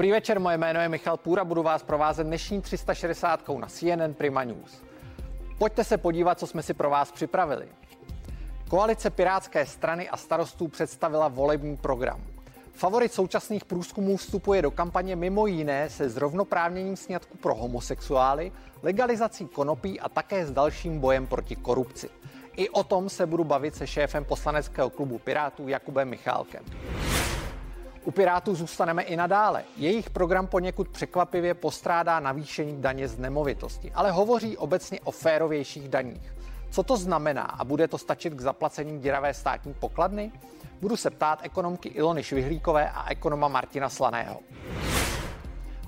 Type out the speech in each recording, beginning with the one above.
Dobrý večer, moje jméno je Michal Půra, budu vás provázet dnešní 360 na CNN Prima News. Pojďte se podívat, co jsme si pro vás připravili. Koalice Pirátské strany a starostů představila volební program. Favorit současných průzkumů vstupuje do kampaně mimo jiné se zrovnoprávněním sňatku pro homosexuály, legalizací konopí a také s dalším bojem proti korupci. I o tom se budu bavit se šéfem poslaneckého klubu Pirátů Jakubem Michálkem. U Pirátů zůstaneme i nadále. Jejich program poněkud překvapivě postrádá navýšení daně z nemovitosti, ale hovoří obecně o férovějších daních. Co to znamená a bude to stačit k zaplacení děravé státní pokladny? Budu se ptát ekonomky Ilony Švihlíkové a ekonoma Martina Slaného.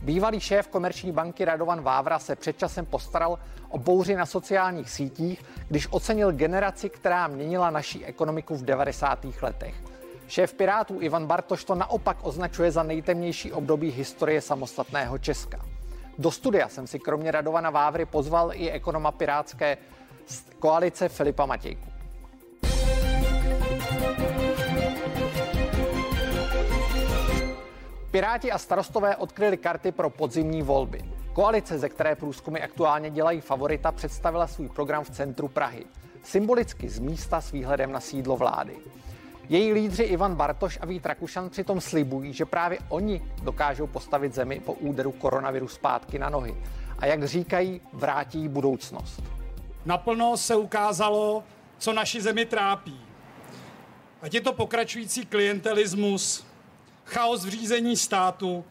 Bývalý šéf komerční banky Radovan Vávra se předčasem postaral o bouři na sociálních sítích, když ocenil generaci, která měnila naší ekonomiku v 90. letech. Šéf Pirátů Ivan Bartoš to naopak označuje za nejtemnější období historie samostatného Česka. Do studia jsem si kromě Radovana Vávry pozval i ekonoma pirátské koalice Filipa Matějku. Piráti a starostové odkryli karty pro podzimní volby. Koalice, ze které průzkumy aktuálně dělají favorita, představila svůj program v centru Prahy. Symbolicky z místa s výhledem na sídlo vlády. Její lídři Ivan Bartoš a Vít Rakušan přitom slibují, že právě oni dokážou postavit zemi po úderu koronaviru zpátky na nohy. A jak říkají, vrátí budoucnost. Naplno se ukázalo, co naši zemi trápí. Ať je to pokračující klientelismus, chaos v řízení státu,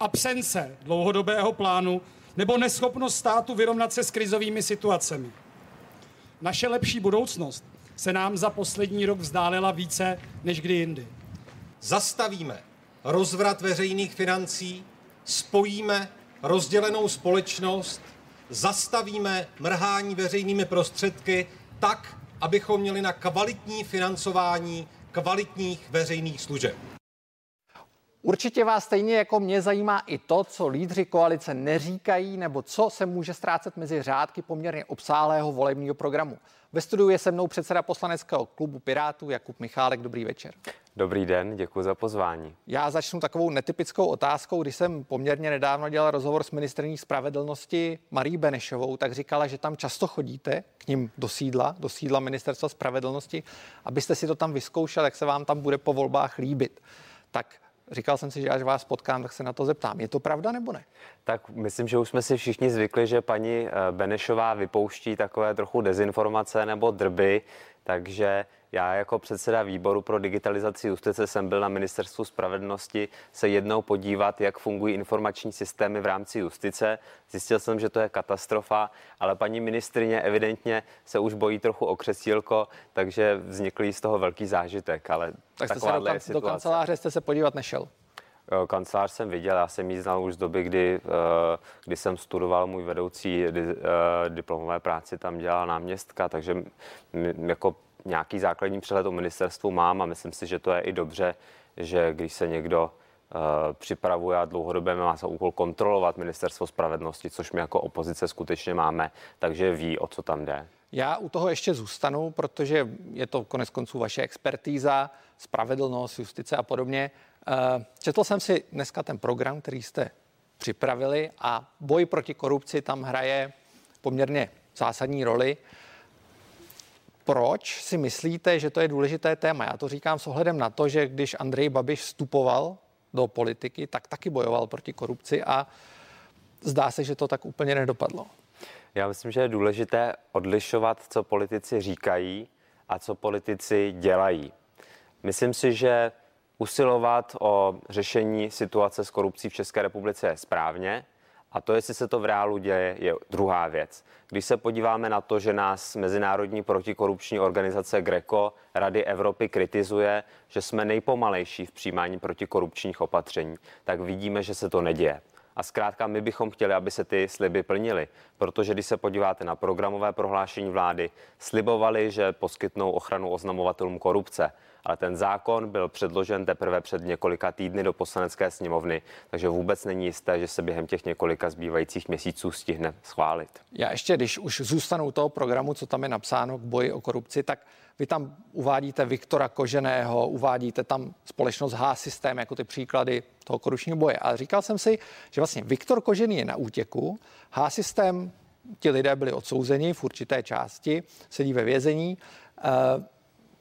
absence dlouhodobého plánu nebo neschopnost státu vyrovnat se s krizovými situacemi. Naše lepší budoucnost se nám za poslední rok vzdálila více než kdy jindy. Zastavíme rozvrat veřejných financí, spojíme rozdělenou společnost, zastavíme mrhání veřejnými prostředky tak, abychom měli na kvalitní financování kvalitních veřejných služeb. Určitě vás stejně jako mě zajímá i to, co lídři koalice neříkají, nebo co se může ztrácet mezi řádky poměrně obsálého volebního programu. Ve studiu je se mnou předseda poslaneckého klubu Pirátů Jakub Michálek. Dobrý večer. Dobrý den, děkuji za pozvání. Já začnu takovou netypickou otázkou. Když jsem poměrně nedávno dělal rozhovor s ministrní spravedlnosti Marí Benešovou, tak říkala, že tam často chodíte k ním do sídla, do sídla ministerstva spravedlnosti, abyste si to tam vyzkoušel, jak se vám tam bude po volbách líbit. Tak Říkal jsem si, že až vás potkám, tak se na to zeptám. Je to pravda nebo ne? Tak myslím, že už jsme si všichni zvykli, že paní eh, Benešová vypouští takové trochu dezinformace nebo drby, takže já jako předseda výboru pro digitalizaci justice jsem byl na ministerstvu spravedlnosti se jednou podívat, jak fungují informační systémy v rámci justice. Zjistil jsem, že to je katastrofa, ale paní ministrině evidentně se už bojí trochu o křesílko, takže vznikl z toho velký zážitek. Ale tak jste se do, kan- do kanceláře jste se podívat nešel? Kancelář jsem viděl, já jsem ji znal už z doby, kdy, eh, kdy jsem studoval, můj vedoucí eh, diplomové práci tam dělal náměstka, takže jako nějaký základní přehled o ministerstvu mám a myslím si, že to je i dobře, že když se někdo připravuje a dlouhodobě má za úkol kontrolovat ministerstvo spravedlnosti, což my jako opozice skutečně máme, takže ví, o co tam jde. Já u toho ještě zůstanu, protože je to konec konců vaše expertíza, spravedlnost, justice a podobně. Uh, četl jsem si dneska ten program, který jste připravili a boj proti korupci tam hraje poměrně zásadní roli. Proč si myslíte, že to je důležité téma? Já to říkám s ohledem na to, že když Andrej Babiš vstupoval do politiky, tak taky bojoval proti korupci a zdá se, že to tak úplně nedopadlo. Já myslím, že je důležité odlišovat, co politici říkají a co politici dělají. Myslím si, že usilovat o řešení situace s korupcí v České republice je správně, a to, jestli se to v reálu děje, je druhá věc. Když se podíváme na to, že nás Mezinárodní protikorupční organizace GRECO Rady Evropy kritizuje, že jsme nejpomalejší v přijímání protikorupčních opatření, tak vidíme, že se to neděje. A zkrátka my bychom chtěli, aby se ty sliby plnily, protože když se podíváte na programové prohlášení vlády, slibovali, že poskytnou ochranu oznamovatelům korupce ale ten zákon byl předložen teprve před několika týdny do poslanecké sněmovny, takže vůbec není jisté, že se během těch několika zbývajících měsíců stihne schválit. Já ještě, když už zůstanu toho programu, co tam je napsáno k boji o korupci, tak vy tam uvádíte Viktora Koženého, uvádíte tam společnost H-systém jako ty příklady toho korupčního boje. Ale říkal jsem si, že vlastně Viktor Kožený je na útěku, H-systém, ti lidé byli odsouzeni v určité části, sedí ve vězení. Uh,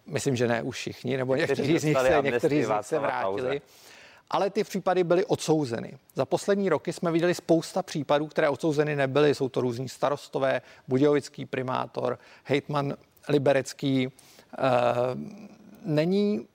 myslím, že ne už všichni, nebo někteří z nich se, někteří z nich se vrátili. Ale ty případy byly odsouzeny. Za poslední roky jsme viděli spousta případů, které odsouzeny nebyly. Jsou to různí starostové, budějovický primátor, hejtman Liberecký. Eh, není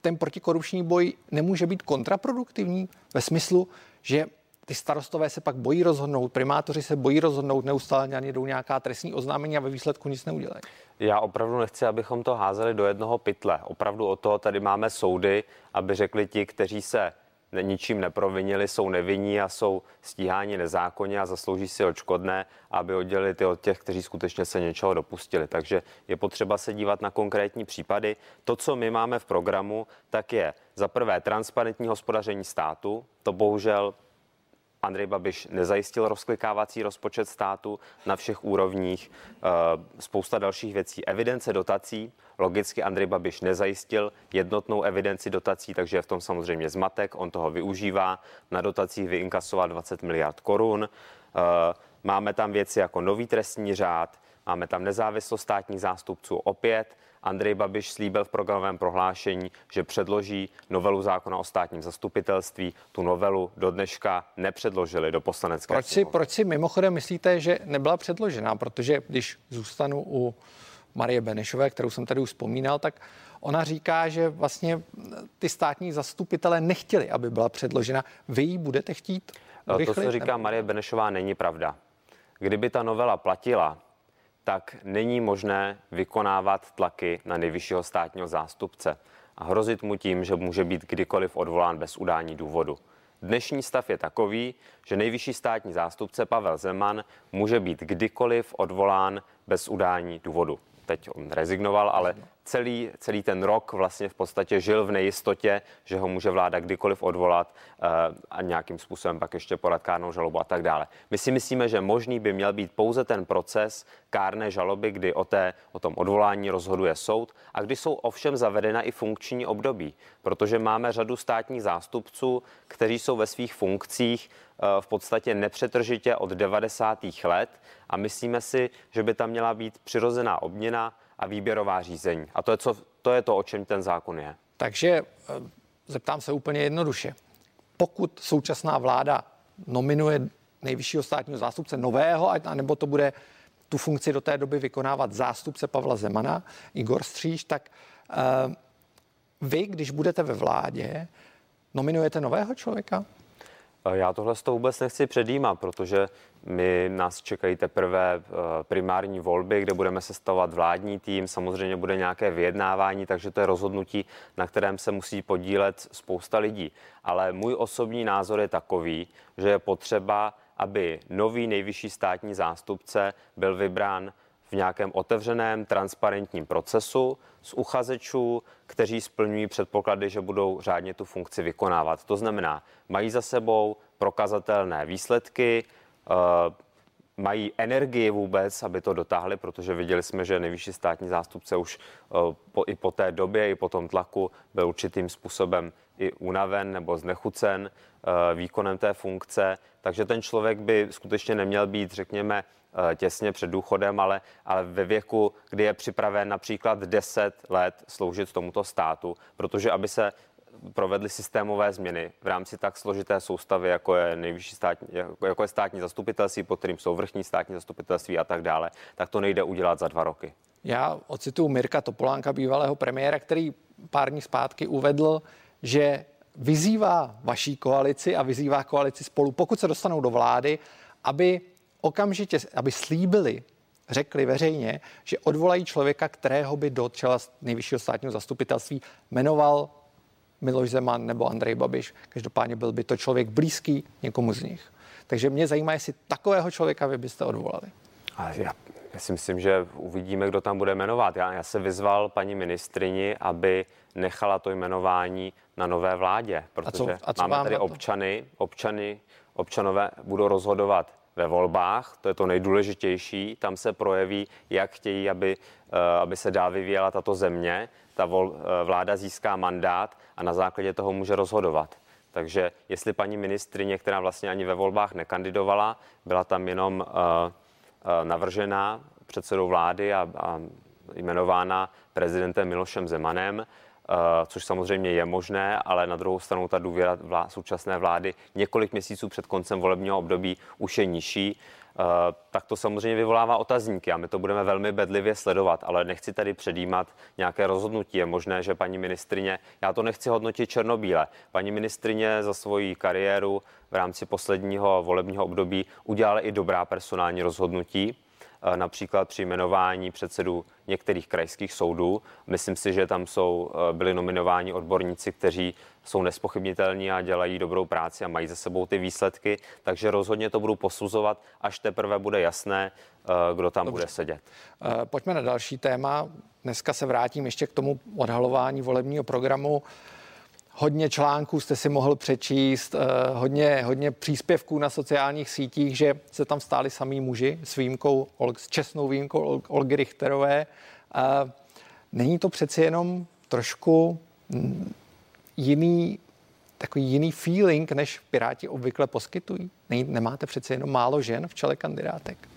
ten protikorupční boj nemůže být kontraproduktivní ve smyslu, že ty starostové se pak bojí rozhodnout, primátoři se bojí rozhodnout, neustále na jdou nějaká trestní oznámení a ve výsledku nic neudělají. Já opravdu nechci, abychom to házeli do jednoho pytle. Opravdu o to tady máme soudy, aby řekli ti, kteří se ničím neprovinili, jsou nevinní a jsou stíháni nezákonně a zaslouží si odškodné, aby oddělili ty od těch, kteří skutečně se něčeho dopustili. Takže je potřeba se dívat na konkrétní případy. To, co my máme v programu, tak je za prvé transparentní hospodaření státu. To bohužel Andrej Babiš nezajistil rozklikávací rozpočet státu na všech úrovních, eh, spousta dalších věcí. Evidence dotací, logicky Andrej Babiš nezajistil jednotnou evidenci dotací, takže je v tom samozřejmě zmatek, on toho využívá, na dotacích vyinkasoval 20 miliard korun. Eh, máme tam věci jako nový trestní řád, máme tam nezávislost státních zástupců opět, Andrej Babiš slíbil v programovém prohlášení, že předloží novelu zákona o státním zastupitelství. Tu novelu do dneška nepředložili do poslanecké proč si, proč si mimochodem myslíte, že nebyla předložena? Protože když zůstanu u Marie Benešové, kterou jsem tady už vzpomínal, tak ona říká, že vlastně ty státní zastupitelé nechtěli, aby byla předložena. Vy ji budete chtít? Urychlit? To, co říká Marie Benešová, není pravda. Kdyby ta novela platila, tak není možné vykonávat tlaky na nejvyššího státního zástupce a hrozit mu tím, že může být kdykoliv odvolán bez udání důvodu. Dnešní stav je takový, že nejvyšší státní zástupce Pavel Zeman může být kdykoliv odvolán bez udání důvodu teď on rezignoval, ale celý, celý ten rok vlastně v podstatě žil v nejistotě, že ho může vláda kdykoliv odvolat uh, a nějakým způsobem pak ještě podat kárnou žalobu a tak dále. My si myslíme, že možný by měl být pouze ten proces kárné žaloby, kdy o, té, o tom odvolání rozhoduje soud a kdy jsou ovšem zavedena i funkční období, protože máme řadu státních zástupců, kteří jsou ve svých funkcích v podstatě nepřetržitě od 90. let a myslíme si, že by tam měla být přirozená obměna a výběrová řízení. A to je, co, to je to, o čem ten zákon je. Takže eh, zeptám se úplně jednoduše. Pokud současná vláda nominuje nejvyššího státního zástupce nového, nebo to bude tu funkci do té doby vykonávat zástupce Pavla Zemana, Igor Stříž, tak uh, vy, když budete ve vládě, nominujete nového člověka? Já tohle z toho vůbec nechci předjímat, protože my nás čekají teprve eh, primární volby, kde budeme sestavovat vládní tým, samozřejmě bude nějaké vyjednávání, takže to je rozhodnutí, na kterém se musí podílet spousta lidí. Ale můj osobní názor je takový, že je potřeba, aby nový nejvyšší státní zástupce byl vybrán v nějakém otevřeném, transparentním procesu z uchazečů, kteří splňují předpoklady, že budou řádně tu funkci vykonávat. To znamená, mají za sebou prokazatelné výsledky, eh, mají energii vůbec, aby to dotáhli, protože viděli jsme, že nejvyšší státní zástupce už eh, po, i po té době, i po tom tlaku byl určitým způsobem i unaven nebo znechucen eh, výkonem té funkce. Takže ten člověk by skutečně neměl být, řekněme, Eh, těsně před důchodem, ale, ale ve věku, kdy je připraven například 10 let sloužit tomuto státu, protože aby se provedly systémové změny v rámci tak složité soustavy, jako je nejvyšší státní, jako je státní zastupitelství, pod kterým jsou vrchní státní zastupitelství a tak dále, tak to nejde udělat za dva roky. Já ocituju Mirka Topolánka, bývalého premiéra, který pár dní zpátky uvedl, že vyzývá vaší koalici a vyzývá koalici spolu, pokud se dostanou do vlády, aby okamžitě, aby slíbili, řekli veřejně, že odvolají člověka, kterého by do čela nejvyššího státního zastupitelství jmenoval Miloš Zeman nebo Andrej Babiš. Každopádně byl by to člověk blízký někomu z nich. Takže mě zajímá, jestli takového člověka vy byste odvolali. A já, Já si myslím, že uvidíme, kdo tam bude jmenovat. Já, já se vyzval paní ministrini, aby nechala to jmenování na nové vládě, protože a co, a co máme tady občany, občany, občanové budou rozhodovat ve volbách, to je to nejdůležitější, tam se projeví, jak chtějí, aby, eh, aby se dál vyvíjela tato země, ta vol, eh, vláda získá mandát a na základě toho může rozhodovat. Takže jestli paní ministrině, která vlastně ani ve volbách nekandidovala, byla tam jenom uh, navržená předsedou vlády a, a jmenována prezidentem Milošem Zemanem, což samozřejmě je možné, ale na druhou stranu ta důvěra vlá, současné vlády několik měsíců před koncem volebního období už je nižší. Eh, tak to samozřejmě vyvolává otazníky a my to budeme velmi bedlivě sledovat, ale nechci tady předjímat nějaké rozhodnutí. Je možné, že paní ministrině, já to nechci hodnotit černobíle, paní ministrině za svoji kariéru v rámci posledního volebního období udělala i dobrá personální rozhodnutí, eh, například při jmenování předsedů některých krajských soudů. Myslím si, že tam jsou, eh, byli nominováni odborníci, kteří jsou nespochybnitelní a dělají dobrou práci a mají za sebou ty výsledky, takže rozhodně to budu posuzovat, až teprve bude jasné, eh, kdo tam Dobře. bude sedět. Eh, pojďme na další téma. Dneska se vrátím ještě k tomu odhalování volebního programu. Hodně článků jste si mohl přečíst, hodně, hodně příspěvků na sociálních sítích, že se tam stáli samý muži s výjimkou, s čestnou výjimkou Olgy Richterové. Není to přeci jenom trošku mm, jiný, takový jiný feeling, než Piráti obvykle poskytují? Nemáte přeci jenom málo žen v čele kandidátek?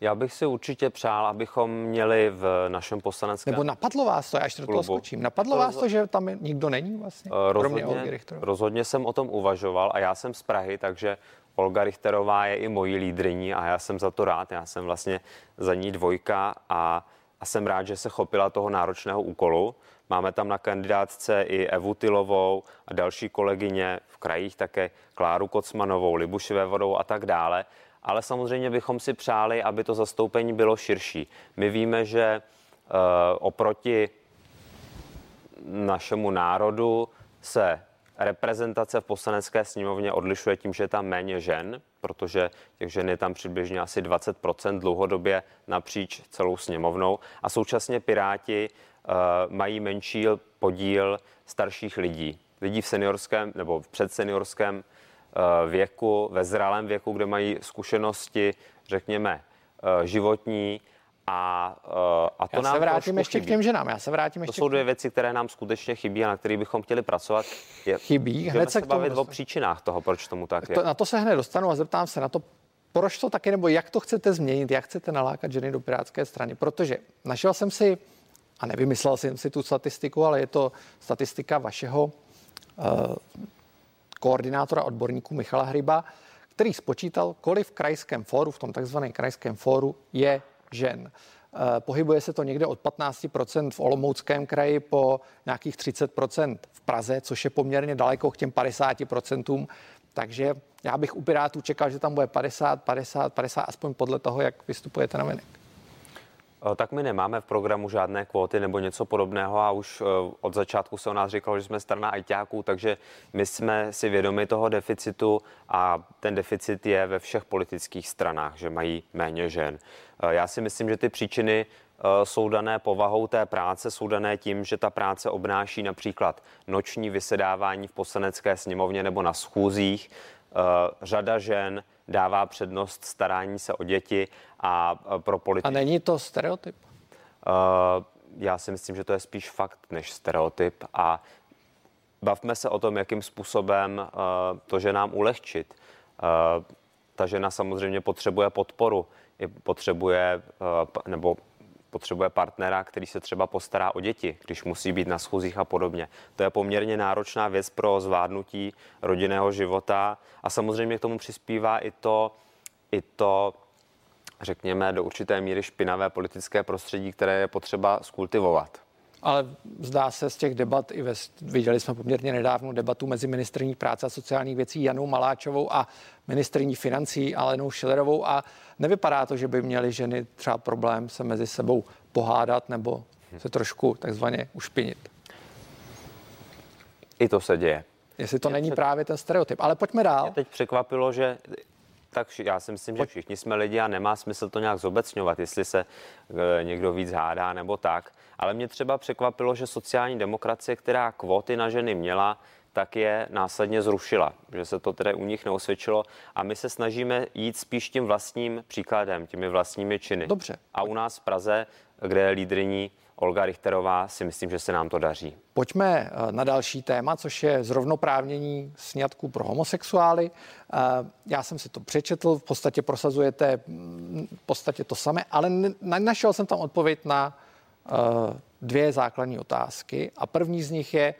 Já bych si určitě přál, abychom měli v našem poslaneckém Nebo napadlo vás to, já ještě do toho skočím, napadlo vás to, že tam nikdo není vlastně, rozhodně, kromě Rozhodně jsem o tom uvažoval a já jsem z Prahy, takže Olga Richterová je i mojí lídryní a já jsem za to rád. Já jsem vlastně za ní dvojka a, a jsem rád, že se chopila toho náročného úkolu. Máme tam na kandidátce i Evu Tylovou a další kolegyně v krajích také Kláru Kocmanovou, Libuši Vodou a tak dále. Ale samozřejmě bychom si přáli, aby to zastoupení bylo širší. My víme, že uh, oproti našemu národu se reprezentace v poslanecké sněmovně odlišuje tím, že je tam méně žen, protože těch žen je tam přibližně asi 20% dlouhodobě napříč celou sněmovnou. A současně Piráti uh, mají menší podíl starších lidí. Lidí v seniorském nebo v předseniorském věku, ve zralém věku, kde mají zkušenosti, řekněme, uh, životní a, uh, a to Já nám se vrátím ještě chybí. k těm ženám. Já se vrátím ještě to jsou dvě věci, které nám skutečně chybí a na kterých bychom chtěli pracovat. Je, chybí. Hned se, se bavit o příčinách toho, proč tomu tak je. To, na to se hned dostanu a zeptám se na to, proč to taky, nebo jak to chcete změnit, jak chcete nalákat ženy do pirátské strany. Protože našel jsem si, a nevymyslel jsem si tu statistiku, ale je to statistika vašeho uh, koordinátora odborníků Michala Hryba, který spočítal, kolik v krajském fóru, v tom takzvaném krajském fóru je žen. Eh, pohybuje se to někde od 15% v Olomouckém kraji po nějakých 30% v Praze, což je poměrně daleko k těm 50%. Takže já bych u Pirátů čekal, že tam bude 50, 50, 50, aspoň podle toho, jak vystupujete na venek. Eh, tak my nemáme v programu žádné kvóty nebo něco podobného a už eh, od začátku se o nás říkalo, že jsme strana ajťáků, takže my jsme si vědomi toho deficitu a ten deficit je ve všech politických stranách, že mají méně žen. Eh, já si myslím, že ty příčiny jsou dané povahou té práce, jsou dané tím, že ta práce obnáší například noční vysedávání v poslanecké sněmovně nebo na schůzích. Řada žen dává přednost starání se o děti a pro politiky. A není to stereotyp? Uh, já si myslím, že to je spíš fakt než stereotyp a bavme se o tom, jakým způsobem uh, to, že nám ulehčit. Uh, ta žena samozřejmě potřebuje podporu, potřebuje nebo potřebuje partnera, který se třeba postará o děti, když musí být na schůzích a podobně. To je poměrně náročná věc pro zvládnutí rodinného života a samozřejmě k tomu přispívá i to, i to řekněme, do určité míry špinavé politické prostředí, které je potřeba skultivovat. Ale zdá se z těch debat, i ve, viděli jsme poměrně nedávnou debatu mezi ministrní práce a sociálních věcí Janou Maláčovou a ministrní financí Alenou Šilerovou a nevypadá to, že by měly ženy třeba problém se mezi sebou pohádat nebo se trošku takzvaně ušpinit. I to se děje. Jestli to Mě není před... právě ten stereotyp. Ale pojďme dál. Mě teď překvapilo, že Tak já si myslím, že všichni jsme lidi a nemá smysl to nějak zobecňovat, jestli se e, někdo víc hádá nebo tak. Ale mě třeba překvapilo, že sociální demokracie, která kvóty na ženy měla, tak je následně zrušila, že se to tedy u nich neosvědčilo a my se snažíme jít spíš tím vlastním příkladem, těmi vlastními činy. Dobře. A u nás v Praze, kde je lídryní Olga Richterová, si myslím, že se nám to daří. Pojďme eh, na další téma, což je zrovnoprávnění sňatků pro homosexuály. Eh, já jsem si to přečetl, v podstatě prosazujete mm, v podstatě to samé, ale našel jsem tam odpověď na eh, dvě základní otázky. A první z nich je,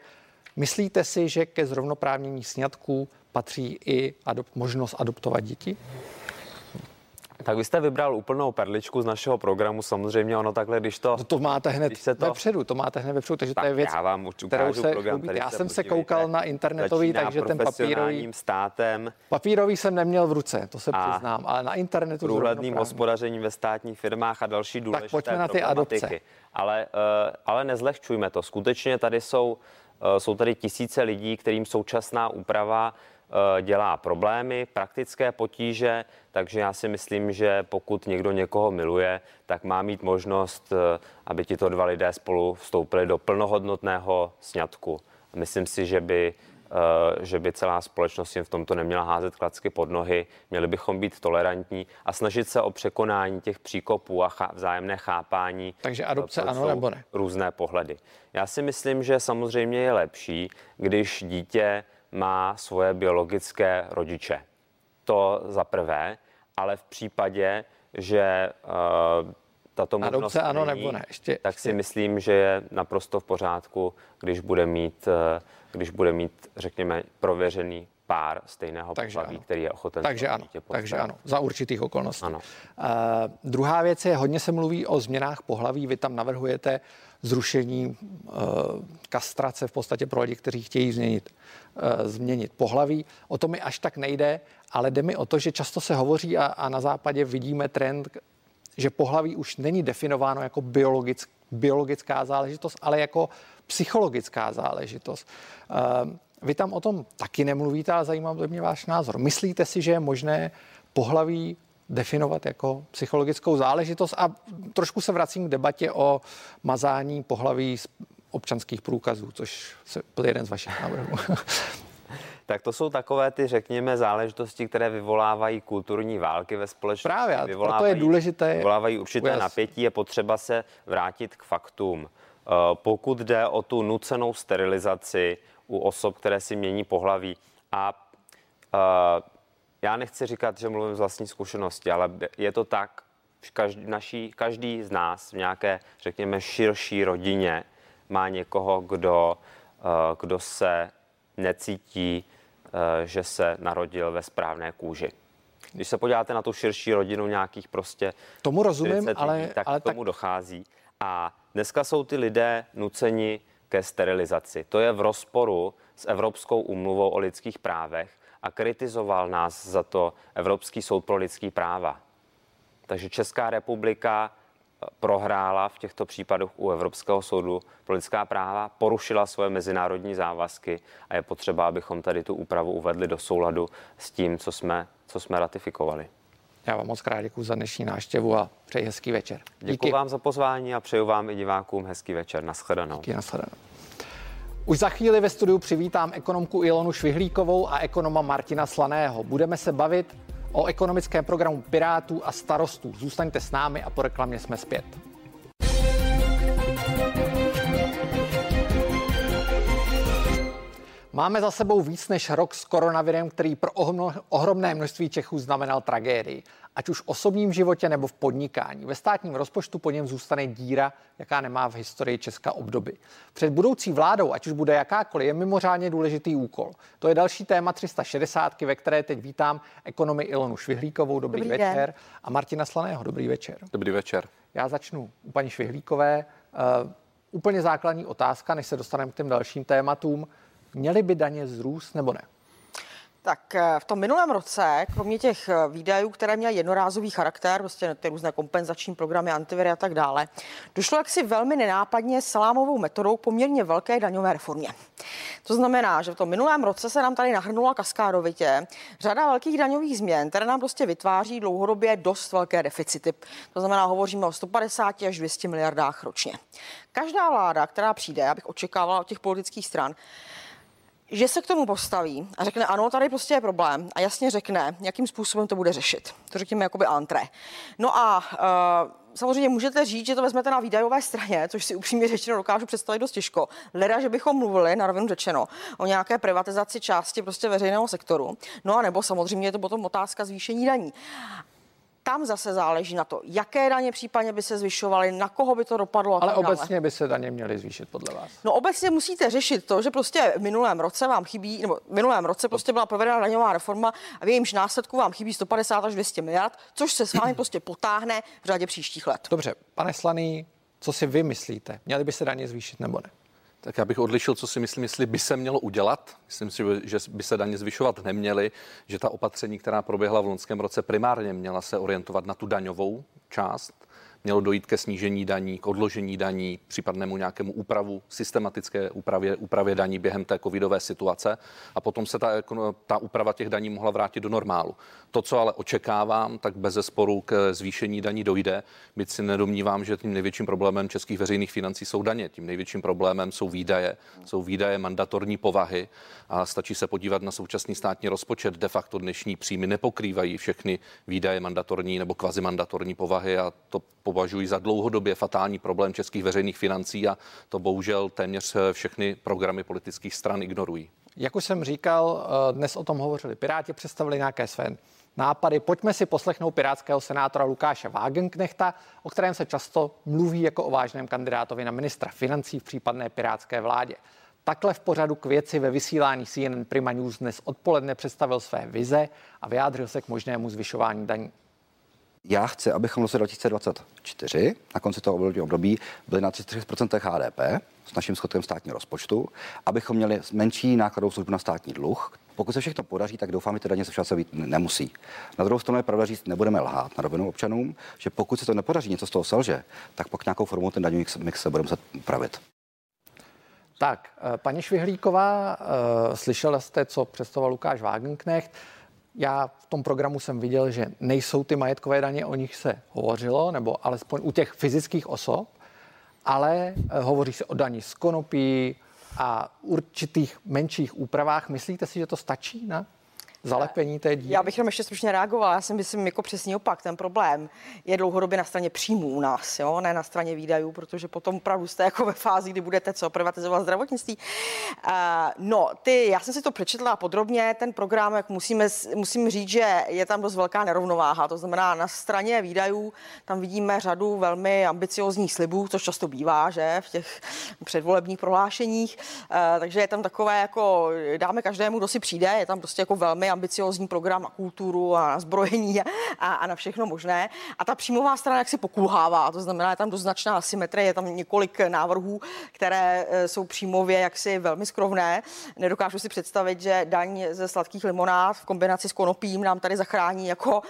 Myslíte si, že ke zrovnoprávnění sňatků patří i adop- možnost adoptovat děti? Tak vy jste vybral úplnou perličku z našeho programu, samozřejmě ono takhle, když to... No to máte hned se to... vepředu, to máte hned vepředu, takže tak to je věc, já vám ukážu kterou se program, Já jsem se koukal na internetový, takže ten papírový... státem. Papírový jsem neměl v ruce, to se přiznám, ale na internetu... Průhledným hospodařením ve státních firmách a další důležité Tak pojďme na ty adopce. Ale, uh, ale nezlehčujme to. Skutečně tady jsou Eh, jsou tady tisíce lidí, kterým současná úprava eh, dělá problémy, praktické potíže, takže já si myslím, že pokud někdo někoho miluje, tak má mít možnost, eh, aby tito dva lidé spolu vstoupili do plnohodnotného sňatku. Myslím si, že by Eh, že by celá společnost jim v tomto neměla házet klacky pod nohy. Měli bychom být tolerantní a snažit se o překonání těch příkopů a chá- vzájemné chápání. Takže adopce ano nebo ne? Různé pohledy. Já si myslím, že samozřejmě je lepší, když dítě má svoje biologické rodiče. To za prvé, ale v případě, že uh, tato možnost Adopce ano není, nebo ne? Ještě, tak si myslím, že je naprosto v pořádku, když bude mít uh, když bude mít, řekněme, prověřený pár stejného takže pohlaví, ano. který je ochoten takže ano, takže ano, za určitých okolností. Ano. Uh, druhá věc je, hodně se mluví o změnách pohlaví, vy tam navrhujete zrušení uh, kastrace v podstatě pro lidi, kteří chtějí změnit, uh, změnit pohlaví. O to mi až tak nejde, ale jde mi o to, že často se hovoří a, a na západě vidíme trend, že pohlaví už není definováno jako biologick, biologická záležitost, ale jako psychologická záležitost. Ehm, vy tam o tom taky nemluvíte, ale zajímá mě váš názor. Myslíte si, že je možné pohlaví definovat jako psychologickou záležitost? A trošku se vracím k debatě o mazání pohlaví z občanských průkazů, což byl jeden z vašich návrhů. Tak to jsou takové ty, řekněme, záležitosti, které vyvolávají kulturní války ve společnosti. Právě, proto je důležité. Vyvolávají určité ujasn. napětí, je potřeba se vrátit k faktům. Eh, pokud jde o tu nucenou sterilizaci u osob, které si mění pohlaví a uh, já nechci říkat, že mluvím z vlastní zkušenosti, ale je to tak, každý, naší, každý z nás v nějaké, řekněme, širší rodině má někoho, kdo, uh, kdo se necítí, uh, že se narodil ve správné kůži. Když se podíváte na tu širší rodinu nějakých prostě tomu rozumím, ale, lidí, tak ale k tomu tak... dochází. A dneska jsou ty lidé nuceni ke sterilizaci. To je v rozporu s Evropskou úmluvou o lidských právech a kritizoval nás za to Evropský soud pro lidský práva. Takže Česká republika eh, prohrála v těchto případech u Evropského soudu pro lidská práva, porušila svoje mezinárodní závazky a je potřeba, abychom tady tu úpravu uvedli do souladu s tím, co jsme, co jsme ratifikovali. Já vám moc krát děkuji za dnešní návštěvu a přeji hezký večer. Děkuji vám za pozvání a přeju vám i divákům hezký večer. Naschledanou. Díky, naschledanou. Už za chvíli ve studiu přivítám ekonomku Ilonu Švihlíkovou a ekonoma Martina Slaného. Budeme se bavit o ekonomickém programu Pirátů a starostů. Zůstaňte s námi a po reklamě jsme zpět. Máme za sebou víc než rok s koronavirem, který pro ohromné množství Čechů znamenal tragédii. Ať už v osobním životě nebo v podnikání. Ve státním rozpočtu po něm zůstane díra, jaká nemá v historii Česka obdoby. Před budoucí vládou, ať už bude jakákoliv, je mimořádně důležitý úkol. To je další téma 360, ve které teď vítám ekonomy Ilonu Švihlíkovou, dobrý, dobrý večer, den. a Martina Slaného, dobrý večer. Dobrý večer. Já začnu u paní Švihlíkové. Uh, úplně základní otázka, než se dostaneme k těm dalším tématům. Měly by daně zrůst nebo ne? Tak eh, v tom minulém roce, kromě těch eh, výdajů, které měly jednorázový charakter, prostě ty různé kompenzační programy, antiviry a tak dále, došlo jaksi velmi nenápadně salámovou metodou poměrně velké daňové reformě. To znamená, že v tom minulém roce se nám tady nahrnula kaskádovitě řada velkých daňových změn, které nám prostě vytváří dlouhodobě dost velké deficity. To znamená, hovoříme o 150 až 200 miliardách ročně. Každá vláda, která přijde, já bych očekávala od těch politických stran, že se k tomu postaví a řekne, ano, tady prostě je problém a jasně řekne, jakým způsobem to bude řešit. To řekněme jakoby antré. No a uh, samozřejmě můžete říct, že to vezmete na výdajové straně, což si upřímně řečeno dokážu představit dost těžko. Leda, že bychom mluvili, na rovinu řečeno, o nějaké privatizaci části prostě veřejného sektoru. No a nebo samozřejmě je to potom otázka zvýšení daní tam zase záleží na to, jaké daně případně by se zvyšovaly, na koho by to dopadlo. Ale obecně by se daně měly zvýšit podle vás. No obecně musíte řešit to, že prostě v minulém roce vám chybí, nebo v minulém roce prostě byla provedena daňová reforma a v jejímž následku vám chybí 150 až 200 miliard, což se s vámi prostě potáhne v řadě příštích let. Dobře, pane Slaný, co si vy myslíte? Měly by se daně zvýšit nebo ne? Tak já bych odlišil, co si myslím, jestli by se mělo udělat. Myslím si, že by se daně zvyšovat neměly, že ta opatření, která proběhla v loňském roce, primárně měla se orientovat na tu daňovou část mělo dojít ke snížení daní, k odložení daní, případnému nějakému úpravu, systematické úpravě, úpravě daní během té covidové situace a potom se ta, ta úprava těch daní mohla vrátit do normálu. To, co ale očekávám, tak bez zesporu k zvýšení daní dojde. Byť si nedomnívám, že tím největším problémem českých veřejných financí jsou daně. Tím největším problémem jsou výdaje. Jsou výdaje mandatorní povahy a stačí se podívat na současný státní rozpočet. De facto dnešní příjmy nepokrývají všechny výdaje mandatorní nebo kvazimandatorní povahy a to považuji za dlouhodobě fatální problém českých veřejných financí a to bohužel téměř všechny programy politických stran ignorují. Jak už jsem říkal, eh, dnes o tom hovořili Piráti, představili nějaké své nápady. Pojďme si poslechnout pirátského senátora Lukáše Wagenknechta, o kterém se často mluví jako o vážném kandidátovi na ministra financí v případné pirátské vládě. Takhle v pořadu k věci ve vysílání CNN Prima News dnes odpoledne představil své vize a vyjádřil se k možnému zvyšování daní. Já chci, abychom v roce 2024, na konci toho období, byli na 33% HDP s naším schodkem státního rozpočtu, abychom měli menší nákladovou službu na státní dluh. Pokud se všechno podaří, tak doufám, že ty daně se být nemusí. Na druhou stranu je pravda říct, nebudeme lhát na rovinu občanům, že pokud se to nepodaří, něco z toho selže, tak pak nějakou formou ten daňový mix se budeme muset upravit. Tak, eh, paní Švihlíková, eh, slyšela jste, co představoval Lukáš Wagenknecht. Já v tom programu jsem viděl, že nejsou ty majetkové daně, o nich se hovořilo, nebo alespoň u těch fyzických osob, ale eh, hovoří se o daní z konopí a určitých menších úpravách. Myslíte si, že to stačí na zalepení té díry? Já bych jenom ještě stručně reagovala. Já si myslím jako přesný opak. Ten problém je dlouhodobě na straně příjmů u nás, jo? ne na straně výdajů, protože potom opravdu jste jako ve fázi, kdy budete co privatizovat zdravotnictví. Uh, no, ty, já jsem si to přečetla podrobně. Ten program, jak musíme, musím říct, že je tam dost velká nerovnováha. To znamená, na straně výdajů tam vidíme řadu velmi ambiciozních slibů, což často bývá, že v těch předvolebních prohlášeních. Uh, takže je tam takové, jako dáme každému, kdo si přijde, je tam prostě jako velmi ambiciozní program na kulturu a na zbrojení a, a na všechno možné. A ta příjmová strana jak si pokulhává, to znamená, je tam doznačná asymetrie, je tam několik návrhů, které e, jsou příjmově jaksi velmi skrovné. Nedokážu si představit, že daň ze sladkých limonád v kombinaci s konopím nám tady zachrání jako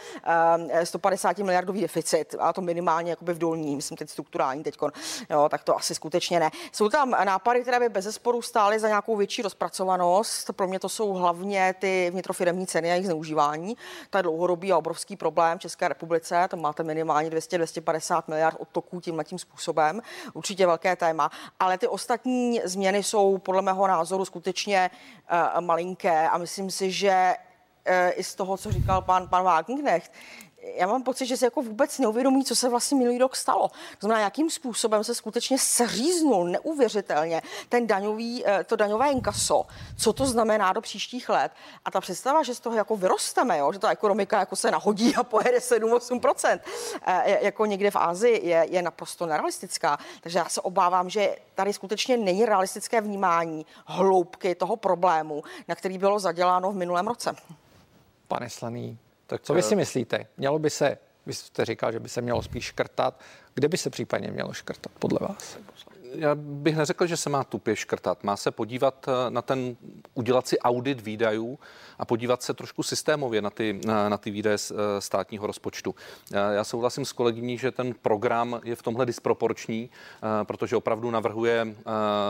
150 e, miliardový deficit, a to minimálně jakoby v dolní, myslím teď strukturální teď, tak to asi skutečně ne. Jsou tam nápady, které by bez zesporu stály za nějakou větší rozpracovanost. Pro mě to jsou hlavně ty vnitrofirmy firmní ceny a jejich zneužívání. To je dlouhodobý a obrovský problém v České republice. Tam máte minimálně 200-250 miliard odtoků tímhle tím způsobem. Určitě velké téma. Ale ty ostatní změny jsou podle mého názoru skutečně uh, malinké a myslím si, že uh, i z toho, co říkal pan, pan Wagenknecht, já mám pocit, že se jako vůbec neuvědomí, co se vlastně minulý rok stalo. To znamená, jakým způsobem se skutečně seříznul neuvěřitelně ten daňový, eh, to daňové inkaso, co to znamená do příštích let. A ta představa, že z toho jako vyrosteme, jo, že ta ekonomika jako se nahodí a pojede 7-8%, eh, jako někde v Ázii, je, je naprosto nerealistická. Takže já se obávám, že tady skutečně není realistické vnímání hloubky toho problému, na který bylo zaděláno v minulém roce. Pane Slaný, tak co vy si myslíte? Mělo by se, vy jste říkal, že by se mělo spíš škrtat. Kde by se případně mělo škrtat podle vás? Já bych neřekl, že se má tupě škrtat. Má se podívat eh, na ten, udělat si audit výdajů a podívat se trošku systémově na ty, na, na ty výdaje eh, státního rozpočtu. Eh, já souhlasím s kolegyní, že ten program je v tomhle disproporční, protože opravdu navrhuje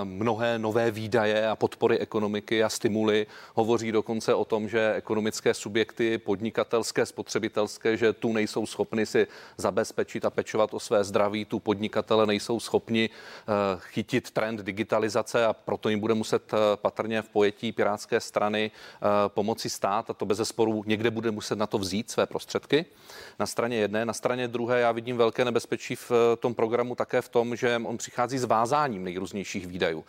mnohé nové výdaje a podpory ekonomiky a stimuly. Hovoří dokonce o tom, že ekonomické subjekty, podnikatelské, spotřebitelské, že tu nejsou schopni si zabezpečit a pečovat o své zdraví, tu podnikatele nejsou schopni chytit trend digitalizace a proto jim bude muset eh, patrně v pojetí pirátské strany eh, pomoci stát a to bez zesporu někde bude muset na to vzít své prostředky. Na straně jedné, na straně druhé já vidím velké nebezpečí v eh, tom programu také v tom, že on přichází s vázáním nejrůznějších výdajů.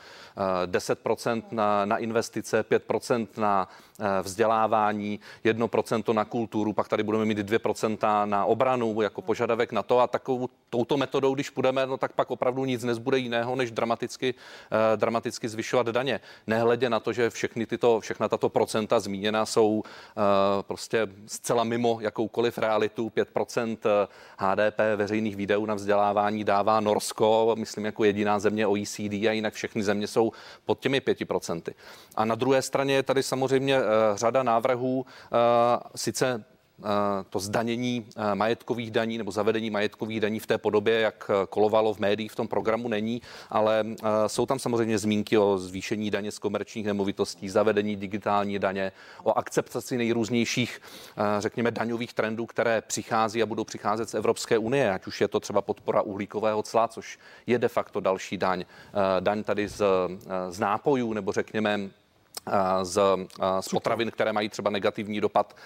10% na, na investice, 5% na vzdělávání, 1% na kulturu, pak tady budeme mít 2% na obranu jako požadavek na to a takovou touto metodou, když půjdeme, no tak pak opravdu nic nezbude jiného, než dramaticky, eh, dramaticky zvyšovat daně. Nehledě na to, že všechny tyto, všechna tato procenta zmíněna jsou eh, prostě zcela mimo jakoukoliv realitu. 5% HDP eh, veřejných výdajů na vzdělávání dává Norsko, myslím jako jediná země OECD a jinak všechny země jsou pod těmi 5%. A na druhé straně je tady samozřejmě řada návrhů, sice to zdanění majetkových daní nebo zavedení majetkových daní v té podobě, jak eh, kolovalo v médiích v tom programu není, ale jsou tam samozřejmě zmínky o zvýšení daně z komerčních nemovitostí, zavedení digitální daně, o akceptaci nejrůznějších, řekněme, daňových trendů, které přichází a budou přicházet z Evropské unie, ať už je to třeba podpora uhlíkového cla, což je de facto další daň, daň tady z, z nápojů nebo řekněme z, z potravin, které mají třeba negativní dopad,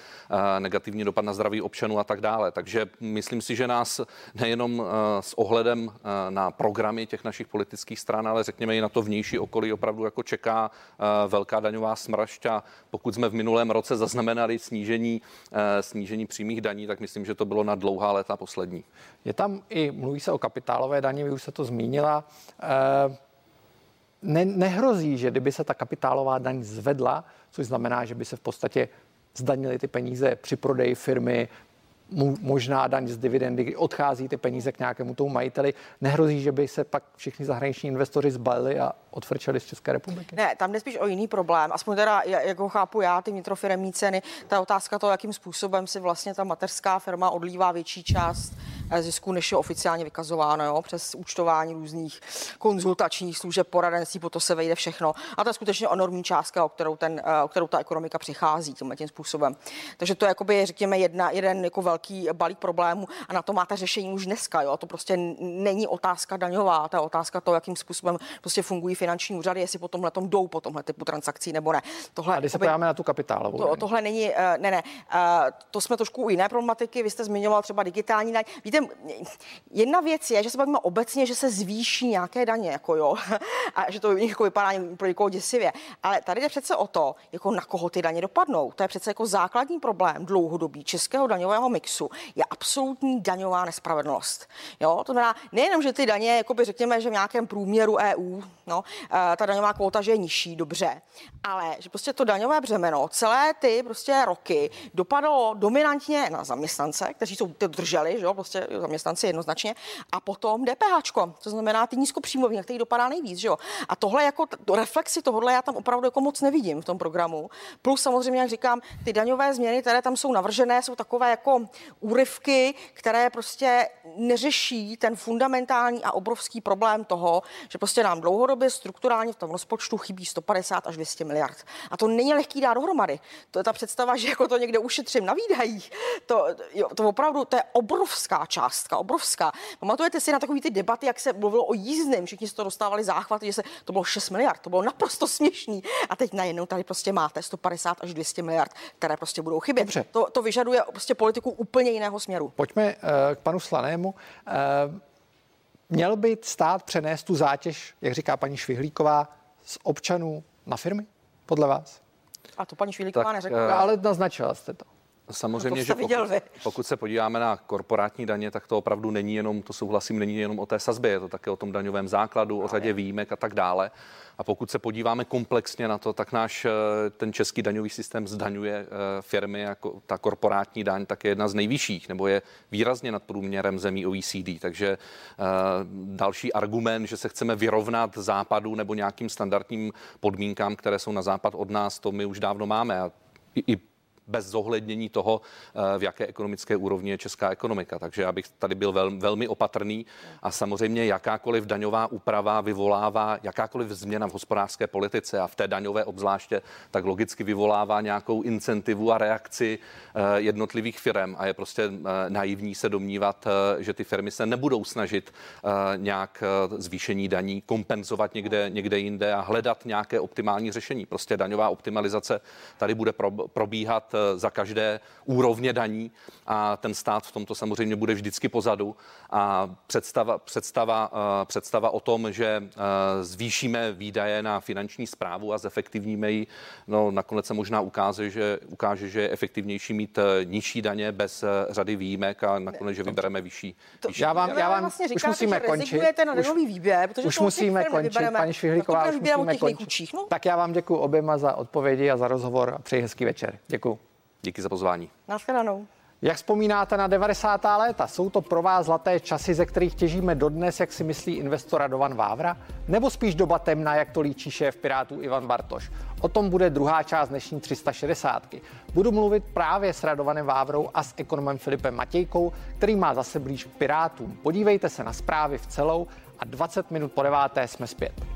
negativní dopad na zdraví občanů a tak dále. Takže myslím si, že nás nejenom s ohledem na programy těch našich politických stran, ale řekněme i na to vnější okolí opravdu jako čeká velká daňová smrašť a pokud jsme v minulém roce zaznamenali snížení, snížení přímých daní, tak myslím, že to bylo na dlouhá léta poslední. Je tam i, mluví se o kapitálové daně, vy už se to zmínila. Ne, nehrozí, že kdyby se ta kapitálová daň zvedla, což znamená, že by se v podstatě zdanily ty peníze při prodeji firmy, možná daň z dividendy, kdy odchází ty peníze k nějakému tomu majiteli. Nehrozí, že by se pak všichni zahraniční investoři zbalili a odfrčeli z České republiky? Ne, tam jde spíš o jiný problém. Aspoň teda, jak ho chápu já, ty vnitrofiremní ceny, ta otázka toho, jakým způsobem si vlastně ta mateřská firma odlívá větší část eh, zisku, než je oficiálně vykazováno, jo, přes účtování různých konzultačních služeb, poradenství, po to se vejde všechno. A to je skutečně enormní částka, o kterou, ten, eh, o kterou ta ekonomika přichází tím způsobem. Takže to je, jakoby, řekněme, jedna, jeden jako velký balík problémů a na to máte řešení už dneska. Jo. To prostě není otázka daňová, to je otázka toho, jakým způsobem prostě fungují finanční úřady, jestli po tomhle tom jdou po tomhle typu transakcí nebo ne. Tohle, a když se podíváme na tu kapitálovou. To, tohle není, eh, ne, ne, eh, to jsme trošku u jiné problematiky. Vy jste zmiňoval třeba digitální daň. Víte, jedna věc je, že se bavíme obecně, že se zvýší nějaké daně, jako jo, a že to jako vypadá pro někoho děsivě. Ale tady jde přece o to, jako na koho ty daně dopadnou. To je přece jako základní problém dlouhodobí českého daňového mixu je absolutní daňová nespravedlnost. Jo, to znamená nejenom, že ty daně, jakoby řekněme, že v nějakém průměru EU, no, eh, ta daňová kvota, že je nižší, dobře, ale že prostě to daňové břemeno celé ty prostě roky dopadlo dominantně na zaměstnance, kteří jsou to drželi, že jo, prostě zaměstnanci jednoznačně, a potom DPH, to znamená ty nízkopříjmoví, na který dopadá nejvíc, že jo. A tohle jako to reflexy tohohle já tam opravdu jako moc nevidím v tom programu. Plus samozřejmě, jak říkám, ty daňové změny, které tam jsou navržené, jsou takové jako úryvky, které prostě neřeší ten fundamentální a obrovský problém toho, že prostě nám dlouhodobě strukturálně v tom rozpočtu chybí 150 až 200 miliard. A to není lehký dát dohromady. To je ta představa, že jako to někde ušetřím na výdajích. To, jo, to opravdu, to je obrovská částka, obrovská. Pamatujete si na takové ty debaty, jak se mluvilo o jízdném, všichni si to dostávali záchvaty, že se to bylo 6 miliard, to bylo naprosto směšný. A teď najednou tady prostě máte 150 až 200 miliard, které prostě budou chybět. Dobře. To, to vyžaduje prostě politiku úplně jiného směru. Pojďme uh, k panu Slanému. Uh, měl by stát přenést tu zátěž, jak říká paní Švihlíková, z občanů na firmy, podle vás? A to paní Švihlíková neřekla. Uh, ale naznačila jste to. Samozřejmě, To že pokud, vy. pokud se podíváme na korporátní daně, tak to opravdu není jenom, to souhlasím, není jenom o té sazbě, je to také o tom daňovém základu, o řadě výjimek a tak dále. A pokud se podíváme komplexně na to, tak náš eh, ten český daňový systém zdaňuje eh, firmy, jako ta korporátní daň, tak je jedna z nejvyšších, nebo je výrazně nad průměrem zemí OECD. Takže eh, další argument, že se chceme vyrovnat západu nebo nějakým standardním podmínkám, které jsou na západ od nás, to my už dávno máme. A i, i bez zohlednění toho, eh, v jaké ekonomické úrovni je česká ekonomika. Takže já bych tady byl vel, velmi opatrný a samozřejmě jakákoliv daňová úprava vyvolává jakákoliv změna v hospodářské politice a v té daňové obzvláště, tak logicky vyvolává nějakou incentivu a reakci eh, jednotlivých firm a je prostě eh, naivní se domnívat, že ty firmy se nebudou snažit nějak zvýšení daní kompenzovat někde, někde jinde a hledat nějaké optimální řešení. Prostě daňová optimalizace tady bude probíhat Eh, za každé úrovně daní a ten stát v tomto samozřejmě bude vždycky pozadu a představa, představa, eh, představa o tom, že eh, zvýšíme výdaje na finanční zprávu a zefektivníme ji, no nakonec se možná ukáže, že, ukáže, že je efektivnější mít nižší daně bez řady výjimek a nakonec, že vybereme vyšší. To, vyšší já vám, já vám vlastně už říkáte, musíme že končit. na daňový výběr, protože už musíme končit, paní Švihlíková, to už musíme těch končit. no. Tak já vám děkuji oběma za odpovědi a za rozhovor a přeji hezký večer. Děkuji. Díky za pozvání. Naschledanou. Jak vzpomínáte na 90. léta? Jsou to pro vás zlaté časy, ze kterých těžíme dodnes, jak si myslí investor Radovan Vávra? Nebo spíš doba temna, jak to líčí šéf Pirátů Ivan Bartoš? O tom bude druhá část dnešní 360. Budu mluvit právě s Radovanem Vávrou a s ekonomem Filipem Matějkou, který má zase blíž k Pirátům. Podívejte se na zprávy v celou a 20 minut po deváté jsme zpět.